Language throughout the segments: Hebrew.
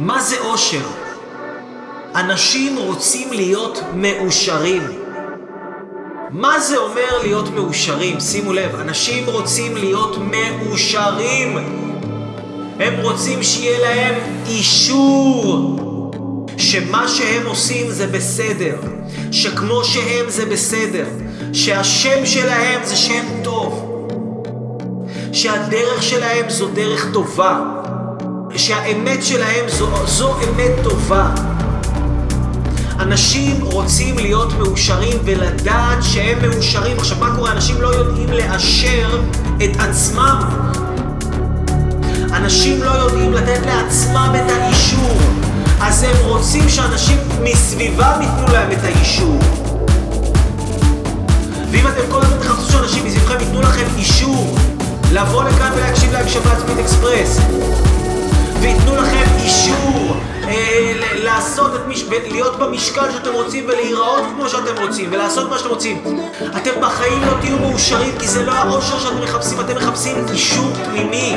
מה זה אושר? אנשים רוצים להיות מאושרים. מה זה אומר להיות מאושרים? שימו לב, אנשים רוצים להיות מאושרים. הם רוצים שיהיה להם אישור שמה שהם עושים זה בסדר, שכמו שהם זה בסדר, שהשם שלהם זה שם טוב, שהדרך שלהם זו דרך טובה, שהאמת שלהם זו, זו אמת טובה. אנשים רוצים להיות מאושרים ולדעת שהם מאושרים. עכשיו, מה קורה? אנשים לא יודעים לאשר את עצמם. אנשים לא יודעים לתת לעצמם את האישור. אז הם רוצים שאנשים מסביבם ייתנו להם את האישור. ואם אתם כל הזמן תחפשו שאנשים מסביבכם ייתנו לכם אישור לבוא לכאן ולהקשיב להקשבת ספיד אקספרס אישור אה, לעשות את מש... להיות במשקל שאתם רוצים ולהיראות כמו שאתם רוצים ולעשות מה שאתם רוצים. אתם בחיים לא תהיו מאושרים כי זה לא האושר שאתם מחפשים, אתם מחפשים אישור פנימי.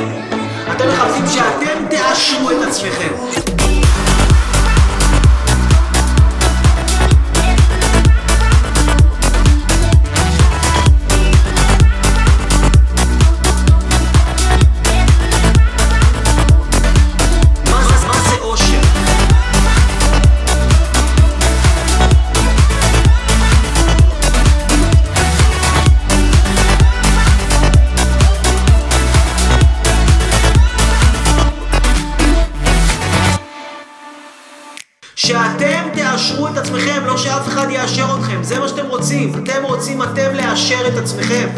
אתם מחפשים שאתם תאשרו את עצמכם. שאתם תאשרו את עצמכם, לא שאף אחד יאשר אתכם. זה מה שאתם רוצים. אתם רוצים אתם לאשר את עצמכם.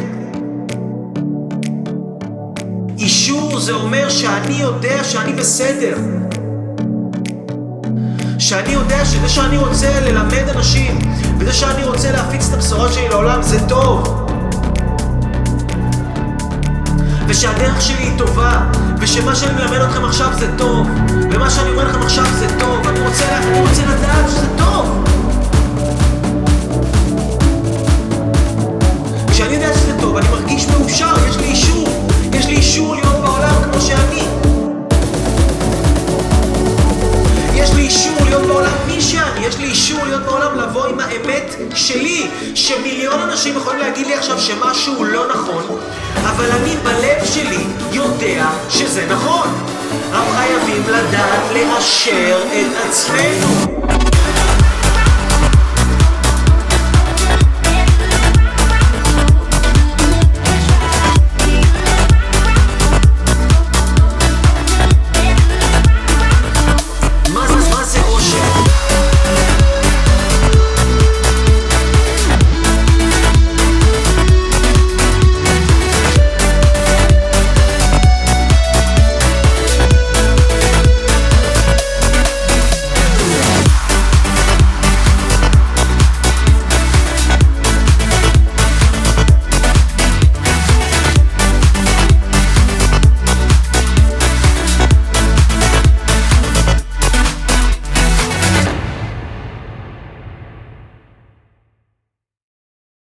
אישור זה אומר שאני יודע שאני בסדר. שאני יודע שזה שאני רוצה ללמד אנשים, וזה שאני רוצה להפיץ את הבשורה שלי לעולם זה טוב. ושהדרך שלי היא טובה, ושמה שאני מלמד אתכם עכשיו זה טוב, ומה שאני אומר לכם עכשיו זה לבוא עם האמת שלי, שמיליון אנשים יכולים להגיד לי עכשיו שמשהו לא נכון, אבל אני בלב שלי יודע שזה נכון. רק חייבים לדעת לאשר את עצמנו.